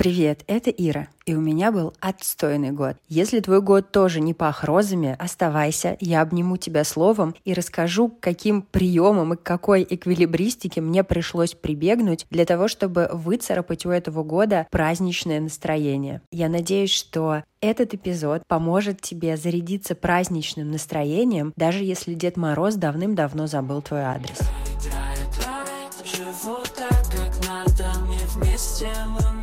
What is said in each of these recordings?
Привет, это Ира, и у меня был отстойный год. Если твой год тоже не пах розами, оставайся, я обниму тебя словом и расскажу, каким приемам и к какой эквилибристике мне пришлось прибегнуть для того, чтобы выцарапать у этого года праздничное настроение. Я надеюсь, что этот эпизод поможет тебе зарядиться праздничным настроением, даже если Дед Мороз давным-давно забыл твой адрес. Живу так, как надо, мне вместе мы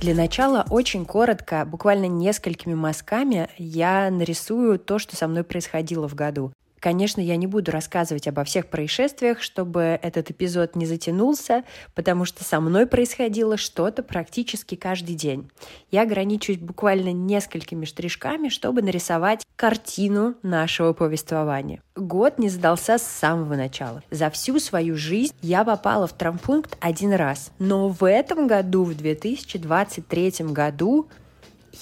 для начала очень коротко, буквально несколькими мазками, я нарисую то, что со мной происходило в году. Конечно, я не буду рассказывать обо всех происшествиях, чтобы этот эпизод не затянулся, потому что со мной происходило что-то практически каждый день. Я ограничусь буквально несколькими штришками, чтобы нарисовать картину нашего повествования. Год не задался с самого начала. За всю свою жизнь я попала в травмпункт один раз. Но в этом году, в 2023 году,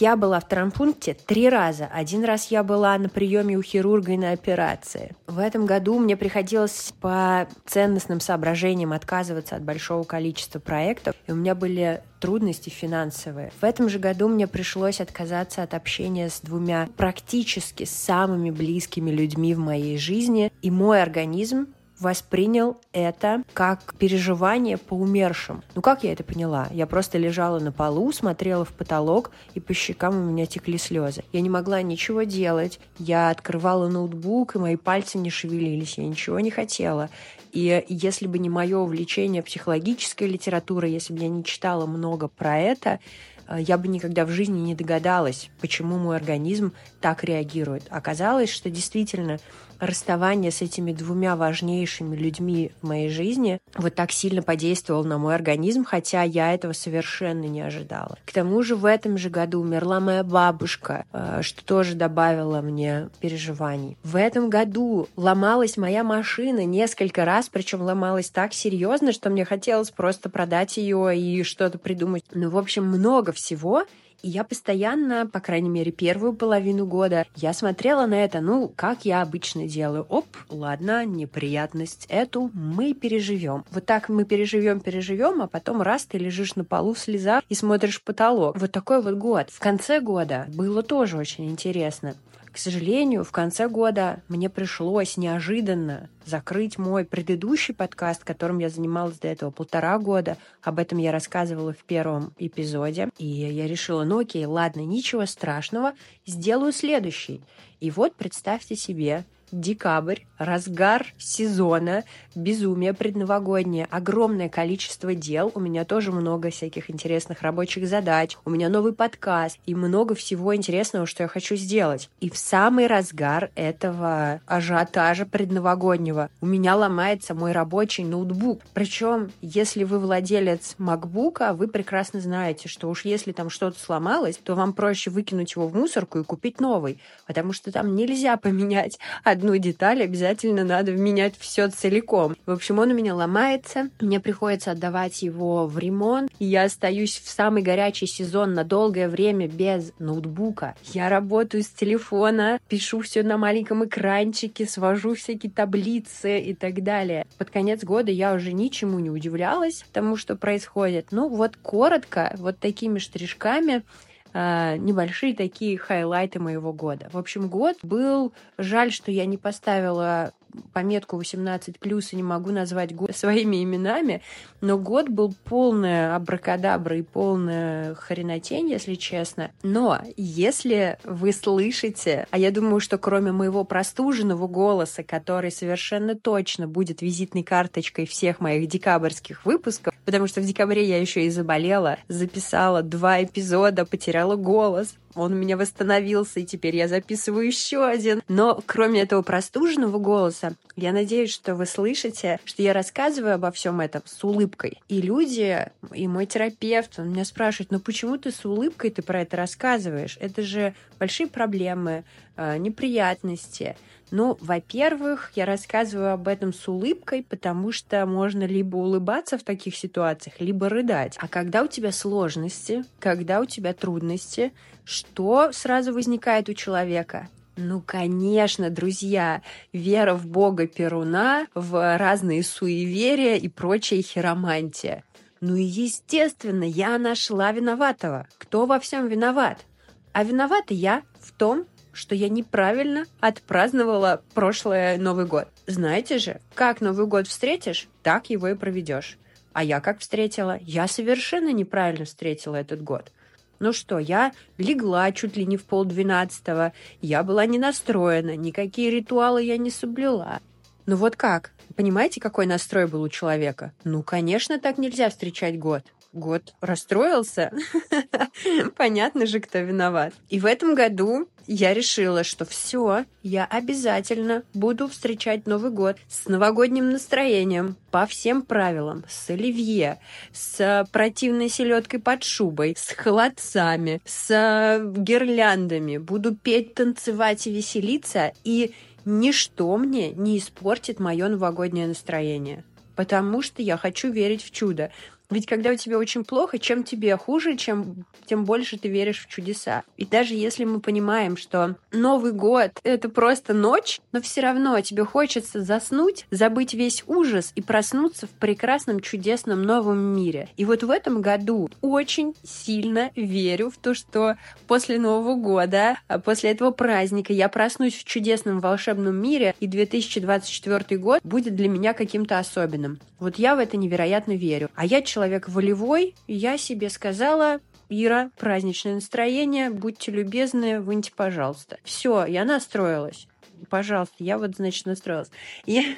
я была в травмпункте три раза. Один раз я была на приеме у хирурга и на операции. В этом году мне приходилось по ценностным соображениям отказываться от большого количества проектов, и у меня были трудности финансовые. В этом же году мне пришлось отказаться от общения с двумя практически самыми близкими людьми в моей жизни, и мой организм воспринял это как переживание по умершим. Ну как я это поняла? Я просто лежала на полу, смотрела в потолок, и по щекам у меня текли слезы. Я не могла ничего делать. Я открывала ноутбук, и мои пальцы не шевелились. Я ничего не хотела. И если бы не мое увлечение психологической литературой, если бы я не читала много про это, я бы никогда в жизни не догадалась, почему мой организм так реагирует. Оказалось, что действительно расставание с этими двумя важнейшими людьми в моей жизни вот так сильно подействовал на мой организм, хотя я этого совершенно не ожидала. К тому же в этом же году умерла моя бабушка, э, что тоже добавило мне переживаний. В этом году ломалась моя машина несколько раз, причем ломалась так серьезно, что мне хотелось просто продать ее и что-то придумать. Ну, в общем, много всего. И я постоянно, по крайней мере, первую половину года, я смотрела на это, ну, как я обычно делаю. Оп, ладно, неприятность эту мы переживем. Вот так мы переживем, переживем, а потом раз ты лежишь на полу в слезах и смотришь потолок. Вот такой вот год. В конце года было тоже очень интересно. К сожалению, в конце года мне пришлось неожиданно закрыть мой предыдущий подкаст, которым я занималась до этого полтора года. Об этом я рассказывала в первом эпизоде. И я решила, ну окей, ладно, ничего страшного, сделаю следующий. И вот представьте себе, декабрь, разгар сезона, безумие предновогоднее, огромное количество дел, у меня тоже много всяких интересных рабочих задач, у меня новый подкаст и много всего интересного, что я хочу сделать. И в самый разгар этого ажиотажа предновогоднего у меня ломается мой рабочий ноутбук. Причем, если вы владелец MacBook, вы прекрасно знаете, что уж если там что-то сломалось, то вам проще выкинуть его в мусорку и купить новый, потому что там нельзя поменять одну деталь, обязательно надо менять все целиком. В общем, он у меня ломается, мне приходится отдавать его в ремонт, и я остаюсь в самый горячий сезон на долгое время без ноутбука. Я работаю с телефона, пишу все на маленьком экранчике, свожу всякие таблицы и так далее. Под конец года я уже ничему не удивлялась тому, что происходит. Ну вот коротко, вот такими штришками э, небольшие такие хайлайты моего года. В общем, год был... Жаль, что я не поставила пометку 18 плюс и не могу назвать год своими именами, но год был полная абракадабра и полная хренотень, если честно. Но если вы слышите, а я думаю, что кроме моего простуженного голоса, который совершенно точно будет визитной карточкой всех моих декабрьских выпусков, потому что в декабре я еще и заболела, записала два эпизода, потеряла голос, он у меня восстановился, и теперь я записываю еще один. Но кроме этого простуженного голоса, я надеюсь, что вы слышите, что я рассказываю обо всем этом с улыбкой. И люди, и мой терапевт, он меня спрашивает, ну почему ты с улыбкой ты про это рассказываешь? Это же большие проблемы, э, неприятности. Ну, во-первых, я рассказываю об этом с улыбкой, потому что можно либо улыбаться в таких ситуациях, либо рыдать. А когда у тебя сложности, когда у тебя трудности, что сразу возникает у человека? Ну, конечно, друзья, вера в бога Перуна, в разные суеверия и прочая хиромантия. Ну и естественно, я нашла виноватого. Кто во всем виноват? А виновата я в том, что я неправильно отпраздновала прошлый Новый год. Знаете же, как Новый год встретишь, так его и проведешь. А я как встретила? Я совершенно неправильно встретила этот год. Ну что, я легла чуть ли не в полдвенадцатого, я была не настроена, никакие ритуалы я не соблюла. Ну вот как? Понимаете, какой настрой был у человека? Ну, конечно, так нельзя встречать год год расстроился, понятно же, кто виноват. И в этом году я решила, что все, я обязательно буду встречать Новый год с новогодним настроением, по всем правилам, с оливье, с противной селедкой под шубой, с холодцами, с гирляндами. Буду петь, танцевать и веселиться, и ничто мне не испортит мое новогоднее настроение потому что я хочу верить в чудо. Ведь когда у тебя очень плохо, чем тебе хуже, чем, тем больше ты веришь в чудеса. И даже если мы понимаем, что Новый год — это просто ночь, но все равно тебе хочется заснуть, забыть весь ужас и проснуться в прекрасном, чудесном новом мире. И вот в этом году очень сильно верю в то, что после Нового года, а после этого праздника я проснусь в чудесном волшебном мире, и 2024 год будет для меня каким-то особенным. Вот я в это невероятно верю. А я человек человек волевой, я себе сказала, Ира, праздничное настроение, будьте любезны, выньте, пожалуйста. Все, я настроилась. Пожалуйста, я вот, значит, настроилась. И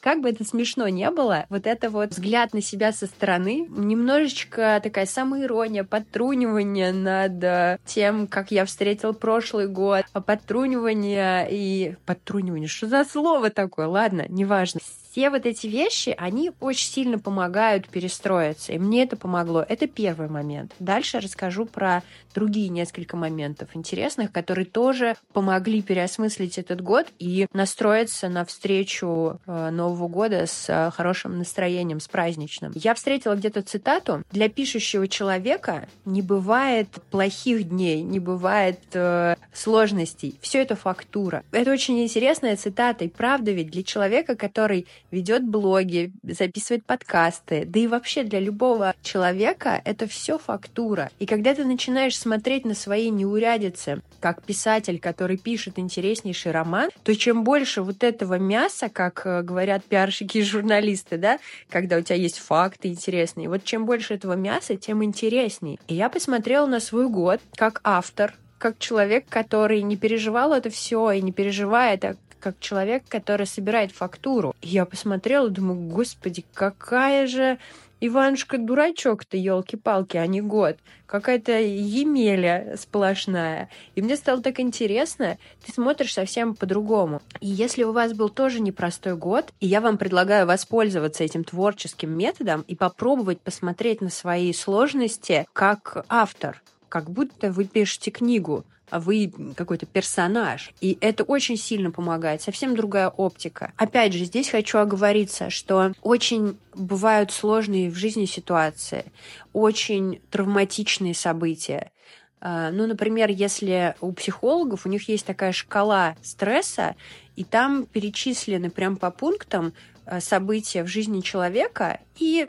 как бы это смешно не было, вот это вот взгляд на себя со стороны, немножечко такая самоирония, подтрунивание над э, тем, как я встретил прошлый год, подтрунивание и... Подтрунивание, что за слово такое? Ладно, неважно все вот эти вещи, они очень сильно помогают перестроиться. И мне это помогло. Это первый момент. Дальше расскажу про другие несколько моментов интересных, которые тоже помогли переосмыслить этот год и настроиться на встречу э, Нового года с э, хорошим настроением, с праздничным. Я встретила где-то цитату. Для пишущего человека не бывает плохих дней, не бывает э, сложностей. Все это фактура. Это очень интересная цитата. И правда ведь для человека, который ведет блоги, записывает подкасты, да и вообще для любого человека это все фактура. И когда ты начинаешь смотреть на свои неурядицы, как писатель, который пишет интереснейший роман, то чем больше вот этого мяса, как э, говорят пиарщики и журналисты, да, когда у тебя есть факты интересные, вот чем больше этого мяса, тем интересней. И я посмотрела на свой год как автор, как человек, который не переживал это все и не переживает, а как человек, который собирает фактуру. И я посмотрела думаю, господи, какая же Иванушка дурачок-то, елки-палки, а не год. Какая-то емеля сплошная. И мне стало так интересно, ты смотришь совсем по-другому. И если у вас был тоже непростой год, и я вам предлагаю воспользоваться этим творческим методом и попробовать посмотреть на свои сложности как автор, как будто вы пишете книгу, а вы какой-то персонаж. И это очень сильно помогает. Совсем другая оптика. Опять же, здесь хочу оговориться, что очень бывают сложные в жизни ситуации, очень травматичные события. А, ну, например, если у психологов у них есть такая шкала стресса, и там перечислены прям по пунктам Э, события в жизни человека и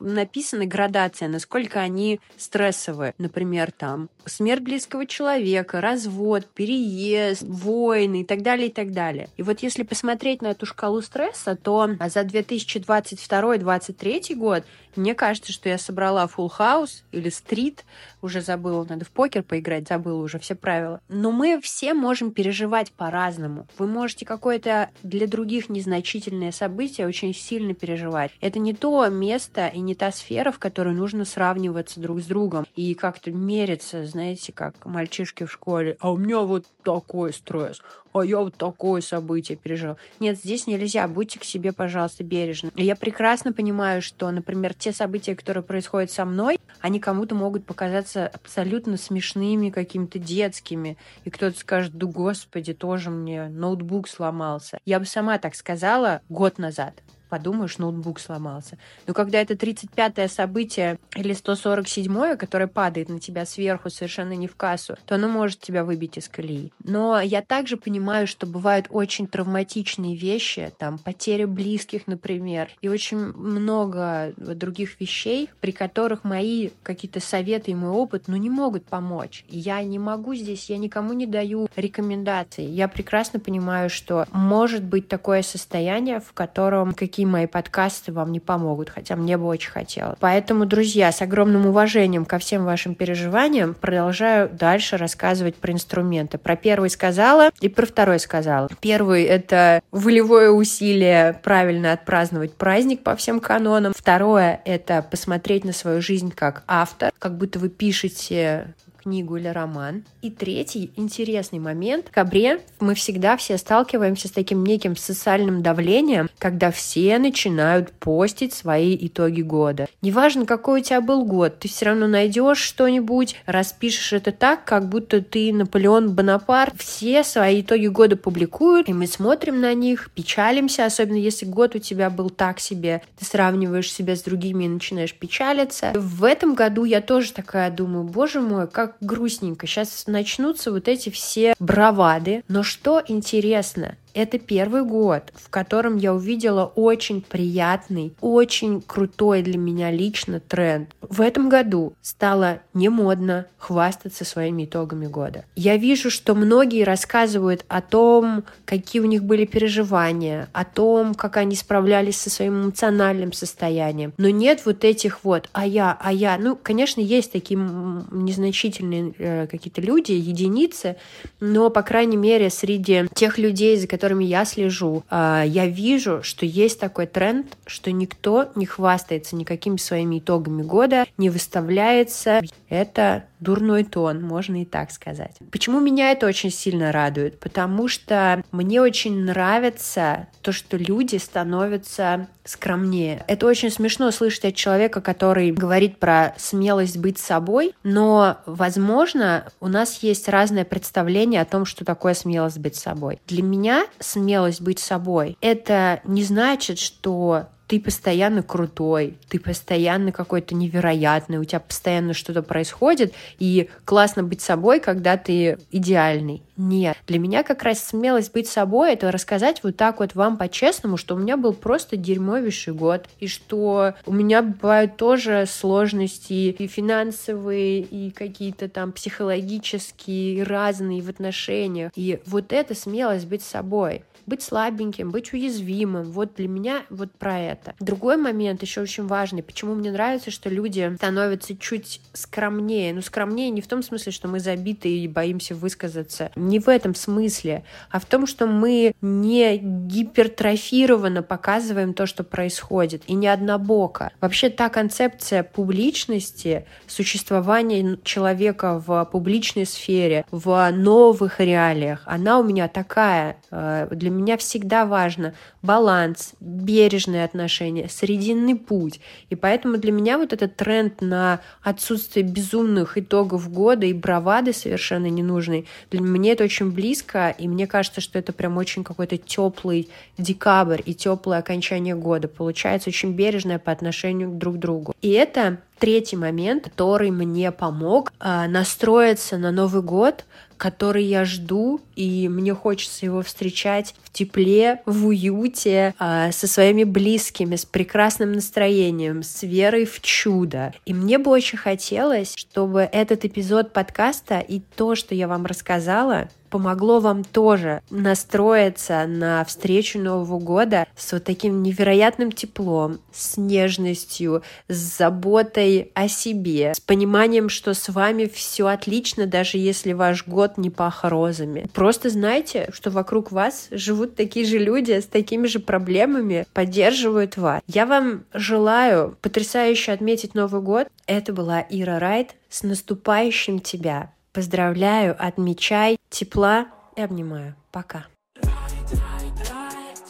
написана градация, насколько они стрессовые. Например, там смерть близкого человека, развод, переезд, войны и так далее, и так далее. И вот если посмотреть на эту шкалу стресса, то за 2022-2023 год мне кажется, что я собрала Full House или Street, уже забыла, надо в покер поиграть, забыла уже все правила. Но мы все можем переживать по-разному. Вы можете какое-то для других незначительное событие очень сильно переживать. Это не то место и не та сфера, в которой нужно сравниваться друг с другом и как-то мериться, знаете, как мальчишки в школе. А у меня вот такой стресс, а я вот такое событие пережил. Нет, здесь нельзя. Будьте к себе, пожалуйста, бережны. Я прекрасно понимаю, что, например, те события, которые происходят со мной, они кому-то могут показаться абсолютно смешными, какими-то детскими. И кто-то скажет, да господи, тоже мне ноутбук сломался. Я бы сама так сказала год назад. Подумаешь, ноутбук сломался. Но когда это 35-е событие или 147-е, которое падает на тебя сверху совершенно не в кассу, то оно может тебя выбить из колеи. Но я также понимаю, что бывают очень травматичные вещи, там потеря близких, например, и очень много других вещей, при которых мои какие-то советы и мой опыт, ну, не могут помочь. Я не могу здесь, я никому не даю рекомендаций. Я прекрасно понимаю, что может быть такое состояние, в котором какие мои подкасты вам не помогут, хотя мне бы очень хотелось. Поэтому, друзья, с огромным уважением ко всем вашим переживаниям продолжаю дальше рассказывать про инструменты. Про первый сказала и про второй сказала. Первый — это волевое усилие правильно отпраздновать праздник по всем канонам. Второе — это посмотреть на свою жизнь как автор, как будто вы пишете книгу или роман. И третий интересный момент. В декабре мы всегда все сталкиваемся с таким неким социальным давлением, когда все начинают постить свои итоги года. Неважно, какой у тебя был год, ты все равно найдешь что-нибудь, распишешь это так, как будто ты Наполеон Бонапарт. Все свои итоги года публикуют, и мы смотрим на них, печалимся, особенно если год у тебя был так себе, ты сравниваешь себя с другими и начинаешь печалиться. В этом году я тоже такая думаю, боже мой, как грустненько. Сейчас начнутся вот эти все бравады. Но что интересно, это первый год, в котором я увидела очень приятный, очень крутой для меня лично тренд. В этом году стало не модно хвастаться своими итогами года. Я вижу, что многие рассказывают о том, какие у них были переживания, о том, как они справлялись со своим эмоциональным состоянием. Но нет вот этих вот «а я, а я». Ну, конечно, есть такие незначительные э, какие-то люди, единицы, но, по крайней мере, среди тех людей, за которыми которыми я слежу, а, я вижу, что есть такой тренд, что никто не хвастается никакими своими итогами года, не выставляется. Это дурной тон, можно и так сказать. Почему меня это очень сильно радует? Потому что мне очень нравится то, что люди становятся скромнее. Это очень смешно слышать от человека, который говорит про смелость быть собой, но, возможно, у нас есть разное представление о том, что такое смелость быть собой. Для меня смелость быть собой — это не значит, что ты постоянно крутой, ты постоянно какой-то невероятный, у тебя постоянно что-то происходит, и классно быть собой, когда ты идеальный. Нет. Для меня как раз смелость быть собой — это рассказать вот так вот вам по-честному, что у меня был просто дерьмовейший год, и что у меня бывают тоже сложности и финансовые, и какие-то там психологические, и разные в отношениях. И вот эта смелость быть собой быть слабеньким, быть уязвимым. Вот для меня вот про это. Другой момент еще очень важный, почему мне нравится, что люди становятся чуть скромнее. Ну, скромнее не в том смысле, что мы забиты и боимся высказаться. Не в этом смысле, а в том, что мы не гипертрофированно показываем то, что происходит, и не однобоко. Вообще та концепция публичности, существования человека в публичной сфере, в новых реалиях, она у меня такая. Э, для меня всегда важно баланс, бережные отношения, срединный путь. И поэтому для меня вот этот тренд на отсутствие безумных итогов года и бравады совершенно ненужной, для меня это очень близко, и мне кажется, что это прям очень какой-то теплый декабрь и теплое окончание года. Получается очень бережное по отношению друг к другу. И это третий момент, который мне помог э, настроиться на Новый год который я жду, и мне хочется его встречать в тепле, в уюте, э, со своими близкими, с прекрасным настроением, с верой в чудо. И мне бы очень хотелось, чтобы этот эпизод подкаста и то, что я вам рассказала, помогло вам тоже настроиться на встречу Нового года с вот таким невероятным теплом, с нежностью, с заботой о себе, с пониманием, что с вами все отлично, даже если ваш год не пах розами. Просто знайте, что вокруг вас живут такие же люди с такими же проблемами, поддерживают вас. Я вам желаю потрясающе отметить Новый год. Это была Ира Райт. С наступающим тебя! Поздравляю, отмечай, тепла и обнимаю. Пока.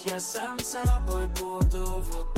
Я сам собой буду вот.